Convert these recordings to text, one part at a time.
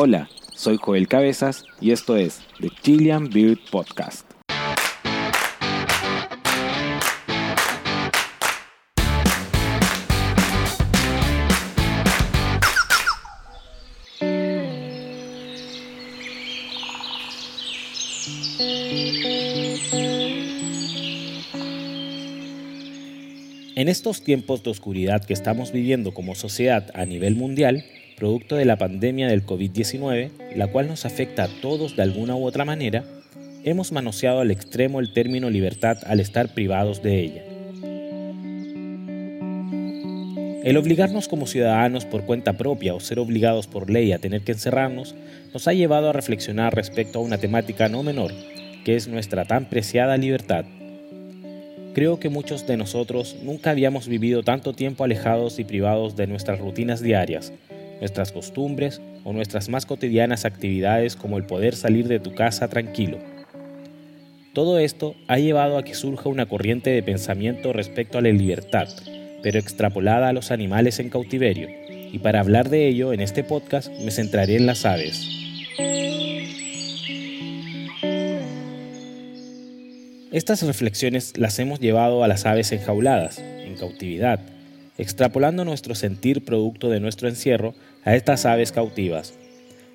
Hola, soy Joel Cabezas y esto es The Chilean Beard Podcast. En estos tiempos de oscuridad que estamos viviendo como sociedad a nivel mundial, producto de la pandemia del COVID-19, la cual nos afecta a todos de alguna u otra manera, hemos manoseado al extremo el término libertad al estar privados de ella. El obligarnos como ciudadanos por cuenta propia o ser obligados por ley a tener que encerrarnos nos ha llevado a reflexionar respecto a una temática no menor, que es nuestra tan preciada libertad. Creo que muchos de nosotros nunca habíamos vivido tanto tiempo alejados y privados de nuestras rutinas diarias, nuestras costumbres o nuestras más cotidianas actividades como el poder salir de tu casa tranquilo. Todo esto ha llevado a que surja una corriente de pensamiento respecto a la libertad, pero extrapolada a los animales en cautiverio, y para hablar de ello en este podcast me centraré en las aves. Estas reflexiones las hemos llevado a las aves enjauladas, en cautividad, extrapolando nuestro sentir producto de nuestro encierro a estas aves cautivas,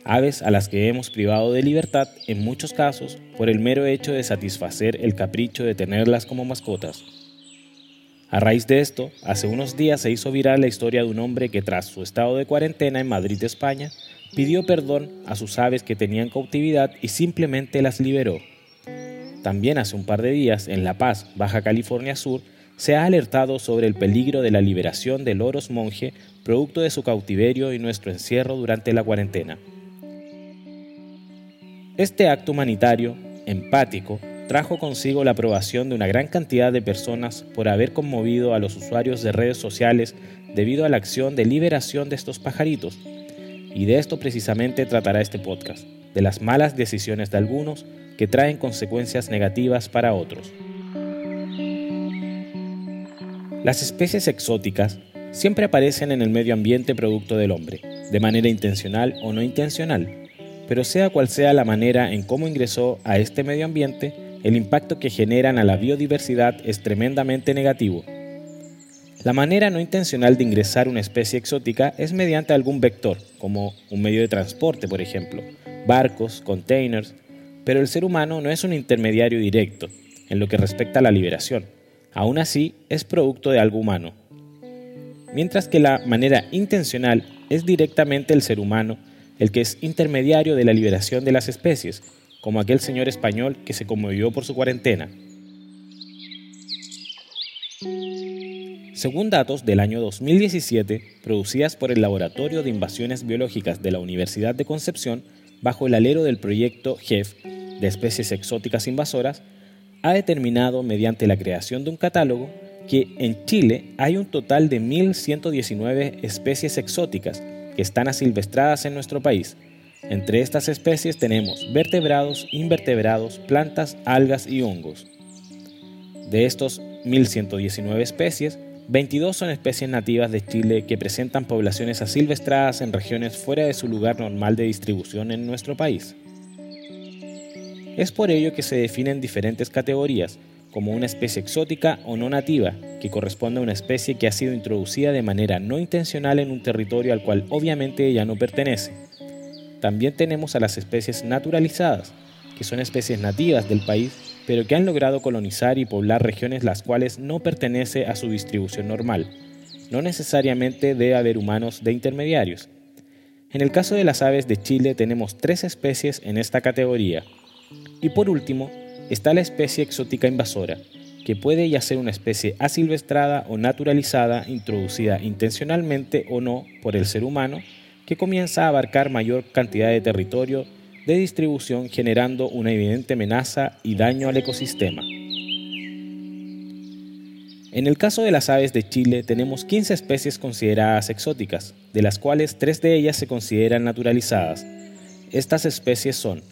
aves a las que hemos privado de libertad en muchos casos por el mero hecho de satisfacer el capricho de tenerlas como mascotas. A raíz de esto, hace unos días se hizo viral la historia de un hombre que tras su estado de cuarentena en Madrid, España, pidió perdón a sus aves que tenían cautividad y simplemente las liberó. También hace un par de días, en La Paz, Baja California Sur, se ha alertado sobre el peligro de la liberación del loros monje producto de su cautiverio y nuestro encierro durante la cuarentena. Este acto humanitario, empático, trajo consigo la aprobación de una gran cantidad de personas por haber conmovido a los usuarios de redes sociales debido a la acción de liberación de estos pajaritos. Y de esto precisamente tratará este podcast, de las malas decisiones de algunos que traen consecuencias negativas para otros. Las especies exóticas siempre aparecen en el medio ambiente producto del hombre, de manera intencional o no intencional, pero sea cual sea la manera en cómo ingresó a este medio ambiente, el impacto que generan a la biodiversidad es tremendamente negativo. La manera no intencional de ingresar una especie exótica es mediante algún vector, como un medio de transporte, por ejemplo, barcos, containers, pero el ser humano no es un intermediario directo en lo que respecta a la liberación aún así es producto de algo humano. Mientras que la manera intencional es directamente el ser humano el que es intermediario de la liberación de las especies, como aquel señor español que se conmovió por su cuarentena. Según datos del año 2017, producidas por el Laboratorio de Invasiones Biológicas de la Universidad de Concepción, bajo el alero del proyecto GEF de especies exóticas invasoras, ha determinado mediante la creación de un catálogo que en Chile hay un total de 1.119 especies exóticas que están asilvestradas en nuestro país. Entre estas especies tenemos vertebrados, invertebrados, plantas, algas y hongos. De estos 1.119 especies, 22 son especies nativas de Chile que presentan poblaciones asilvestradas en regiones fuera de su lugar normal de distribución en nuestro país. Es por ello que se definen diferentes categorías, como una especie exótica o no nativa, que corresponde a una especie que ha sido introducida de manera no intencional en un territorio al cual obviamente ella no pertenece. También tenemos a las especies naturalizadas, que son especies nativas del país, pero que han logrado colonizar y poblar regiones las cuales no pertenece a su distribución normal. No necesariamente debe haber humanos de intermediarios. En el caso de las aves de Chile tenemos tres especies en esta categoría, y por último, está la especie exótica invasora, que puede ya ser una especie asilvestrada o naturalizada, introducida intencionalmente o no por el ser humano, que comienza a abarcar mayor cantidad de territorio de distribución generando una evidente amenaza y daño al ecosistema. En el caso de las aves de Chile tenemos 15 especies consideradas exóticas, de las cuales 3 de ellas se consideran naturalizadas. Estas especies son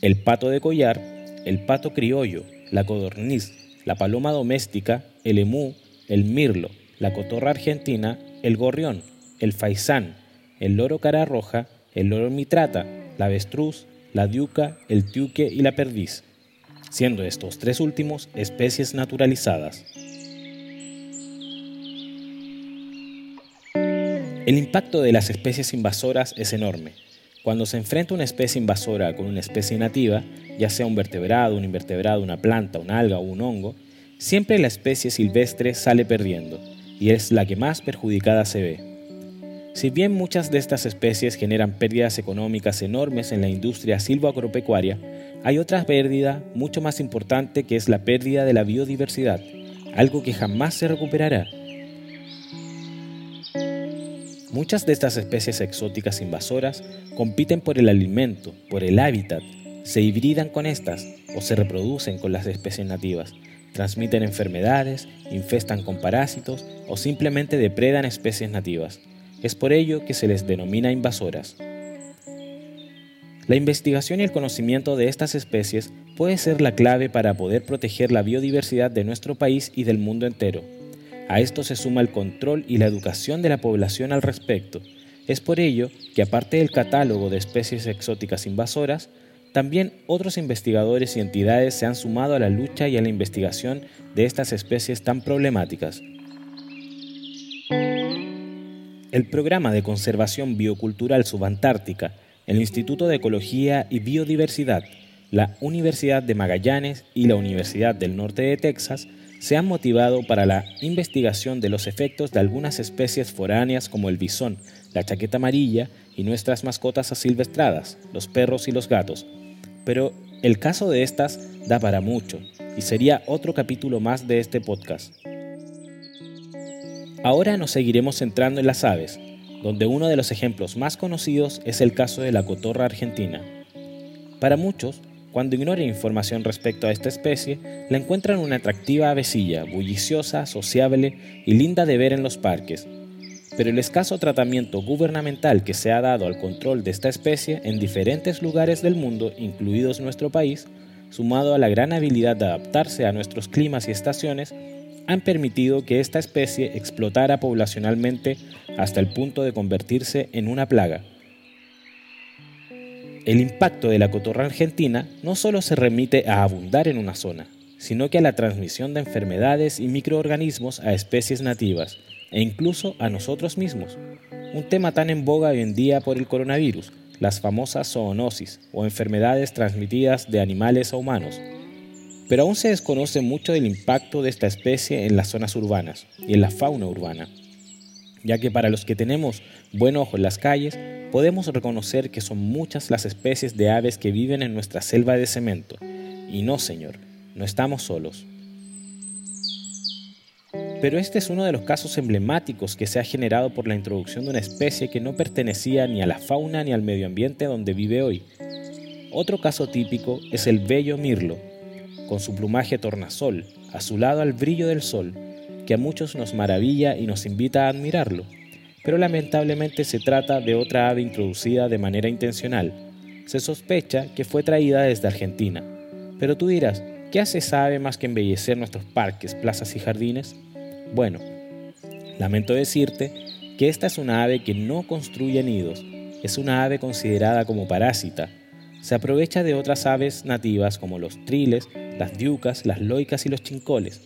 el pato de collar, el pato criollo, la codorniz, la paloma doméstica, el emú, el mirlo, la cotorra argentina, el gorrión, el faisán, el loro cara roja, el loro mitrata, la avestruz, la diuca, el tiuque y la perdiz, siendo estos tres últimos especies naturalizadas. El impacto de las especies invasoras es enorme. Cuando se enfrenta una especie invasora con una especie nativa, ya sea un vertebrado, un invertebrado, una planta, una alga o un hongo, siempre la especie silvestre sale perdiendo y es la que más perjudicada se ve. Si bien muchas de estas especies generan pérdidas económicas enormes en la industria silvoagropecuaria, hay otra pérdida mucho más importante que es la pérdida de la biodiversidad, algo que jamás se recuperará Muchas de estas especies exóticas invasoras compiten por el alimento, por el hábitat, se hibridan con estas o se reproducen con las especies nativas, transmiten enfermedades, infestan con parásitos o simplemente depredan especies nativas. Es por ello que se les denomina invasoras. La investigación y el conocimiento de estas especies puede ser la clave para poder proteger la biodiversidad de nuestro país y del mundo entero. A esto se suma el control y la educación de la población al respecto. Es por ello que aparte del catálogo de especies exóticas invasoras, también otros investigadores y entidades se han sumado a la lucha y a la investigación de estas especies tan problemáticas. El Programa de Conservación Biocultural Subantártica, el Instituto de Ecología y Biodiversidad, la Universidad de Magallanes y la Universidad del Norte de Texas se han motivado para la investigación de los efectos de algunas especies foráneas como el bisón, la chaqueta amarilla y nuestras mascotas asilvestradas, los perros y los gatos. Pero el caso de estas da para mucho y sería otro capítulo más de este podcast. Ahora nos seguiremos centrando en las aves, donde uno de los ejemplos más conocidos es el caso de la cotorra argentina. Para muchos, cuando ignoran información respecto a esta especie, la encuentran una atractiva avecilla, bulliciosa, sociable y linda de ver en los parques. Pero el escaso tratamiento gubernamental que se ha dado al control de esta especie en diferentes lugares del mundo, incluidos nuestro país, sumado a la gran habilidad de adaptarse a nuestros climas y estaciones, han permitido que esta especie explotara poblacionalmente hasta el punto de convertirse en una plaga. El impacto de la cotorra argentina no solo se remite a abundar en una zona, sino que a la transmisión de enfermedades y microorganismos a especies nativas e incluso a nosotros mismos. Un tema tan en boga hoy en día por el coronavirus, las famosas zoonosis o enfermedades transmitidas de animales a humanos. Pero aún se desconoce mucho del impacto de esta especie en las zonas urbanas y en la fauna urbana, ya que para los que tenemos buen ojo en las calles, podemos reconocer que son muchas las especies de aves que viven en nuestra selva de cemento. Y no, señor, no estamos solos. Pero este es uno de los casos emblemáticos que se ha generado por la introducción de una especie que no pertenecía ni a la fauna ni al medio ambiente donde vive hoy. Otro caso típico es el bello mirlo, con su plumaje tornasol, azulado al brillo del sol, que a muchos nos maravilla y nos invita a admirarlo pero lamentablemente se trata de otra ave introducida de manera intencional. Se sospecha que fue traída desde Argentina. Pero tú dirás, ¿qué hace esa ave más que embellecer nuestros parques, plazas y jardines? Bueno, lamento decirte que esta es una ave que no construye nidos, es una ave considerada como parásita. Se aprovecha de otras aves nativas como los triles, las diucas, las loicas y los chincoles.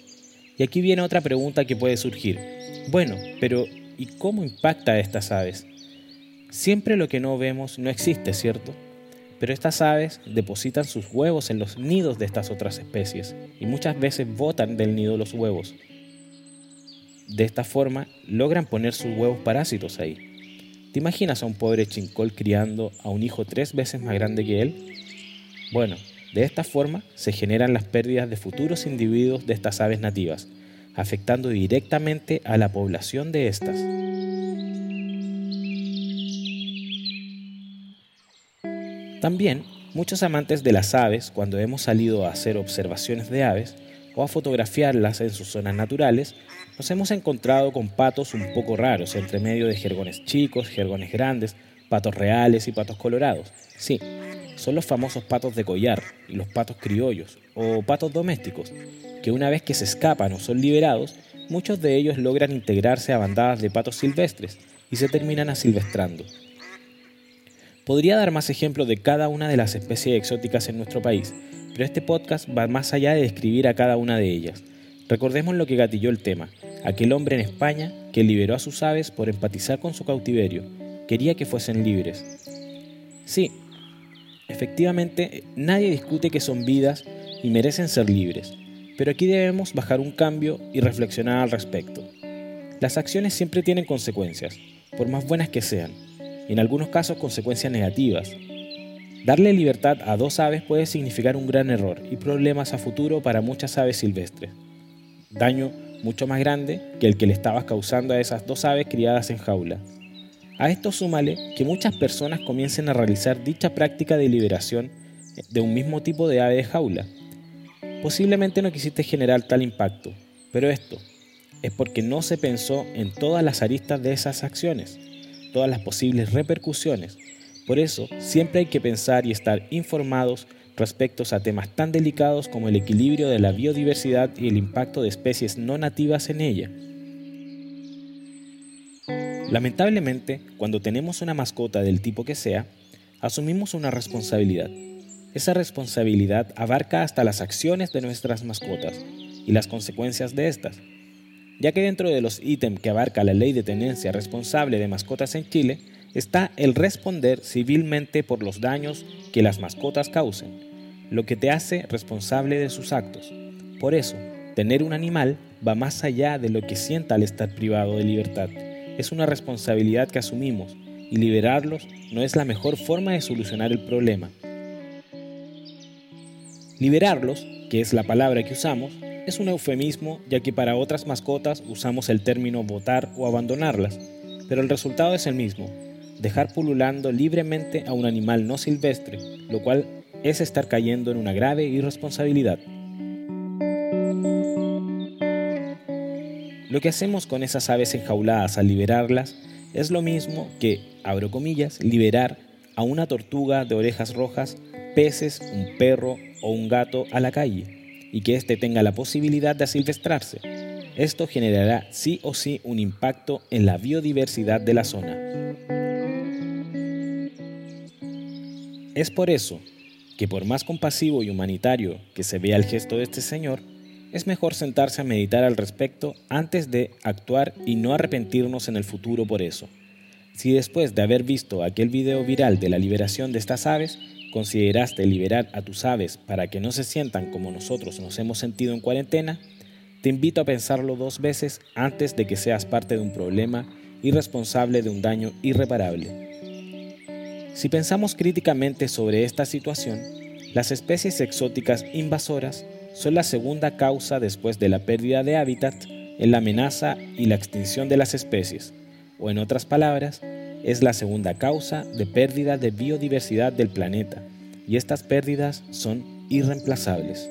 Y aquí viene otra pregunta que puede surgir. Bueno, pero y cómo impacta a estas aves. Siempre lo que no vemos no existe, ¿cierto? Pero estas aves depositan sus huevos en los nidos de estas otras especies y muchas veces botan del nido los huevos. De esta forma logran poner sus huevos parásitos ahí. ¿Te imaginas a un pobre chincol criando a un hijo tres veces más grande que él? Bueno, de esta forma se generan las pérdidas de futuros individuos de estas aves nativas, afectando directamente a la población de estas. También, muchos amantes de las aves, cuando hemos salido a hacer observaciones de aves o a fotografiarlas en sus zonas naturales, nos hemos encontrado con patos un poco raros, entre medio de jergones chicos, jergones grandes, patos reales y patos colorados. Sí, son los famosos patos de collar y los patos criollos o patos domésticos, que una vez que se escapan o son liberados, muchos de ellos logran integrarse a bandadas de patos silvestres y se terminan asilvestrando. Podría dar más ejemplos de cada una de las especies exóticas en nuestro país, pero este podcast va más allá de describir a cada una de ellas. Recordemos lo que gatilló el tema, aquel hombre en España que liberó a sus aves por empatizar con su cautiverio, quería que fuesen libres. Sí, efectivamente, nadie discute que son vidas y merecen ser libres, pero aquí debemos bajar un cambio y reflexionar al respecto. Las acciones siempre tienen consecuencias, por más buenas que sean, y en algunos casos consecuencias negativas. Darle libertad a dos aves puede significar un gran error y problemas a futuro para muchas aves silvestres. Daño mucho más grande que el que le estabas causando a esas dos aves criadas en jaula. A esto súmale que muchas personas comiencen a realizar dicha práctica de liberación de un mismo tipo de ave de jaula. Posiblemente no quisiste generar tal impacto, pero esto es porque no se pensó en todas las aristas de esas acciones, todas las posibles repercusiones. Por eso, siempre hay que pensar y estar informados respecto a temas tan delicados como el equilibrio de la biodiversidad y el impacto de especies no nativas en ella. Lamentablemente, cuando tenemos una mascota del tipo que sea, asumimos una responsabilidad. Esa responsabilidad abarca hasta las acciones de nuestras mascotas y las consecuencias de estas, ya que dentro de los ítems que abarca la ley de tenencia responsable de mascotas en Chile está el responder civilmente por los daños que las mascotas causen, lo que te hace responsable de sus actos. Por eso, tener un animal va más allá de lo que sienta al estar privado de libertad. Es una responsabilidad que asumimos y liberarlos no es la mejor forma de solucionar el problema. Liberarlos, que es la palabra que usamos, es un eufemismo ya que para otras mascotas usamos el término botar o abandonarlas, pero el resultado es el mismo, dejar pululando libremente a un animal no silvestre, lo cual es estar cayendo en una grave irresponsabilidad. Lo que hacemos con esas aves enjauladas al liberarlas es lo mismo que, abro comillas, liberar a una tortuga de orejas rojas, peces, un perro o un gato a la calle y que éste tenga la posibilidad de asilvestrarse. Esto generará sí o sí un impacto en la biodiversidad de la zona. Es por eso que por más compasivo y humanitario que se vea el gesto de este señor, es mejor sentarse a meditar al respecto antes de actuar y no arrepentirnos en el futuro por eso. Si después de haber visto aquel video viral de la liberación de estas aves, consideraste liberar a tus aves para que no se sientan como nosotros nos hemos sentido en cuarentena, te invito a pensarlo dos veces antes de que seas parte de un problema y responsable de un daño irreparable. Si pensamos críticamente sobre esta situación, las especies exóticas invasoras son la segunda causa después de la pérdida de hábitat en la amenaza y la extinción de las especies, o en otras palabras, es la segunda causa de pérdida de biodiversidad del planeta, y estas pérdidas son irreemplazables.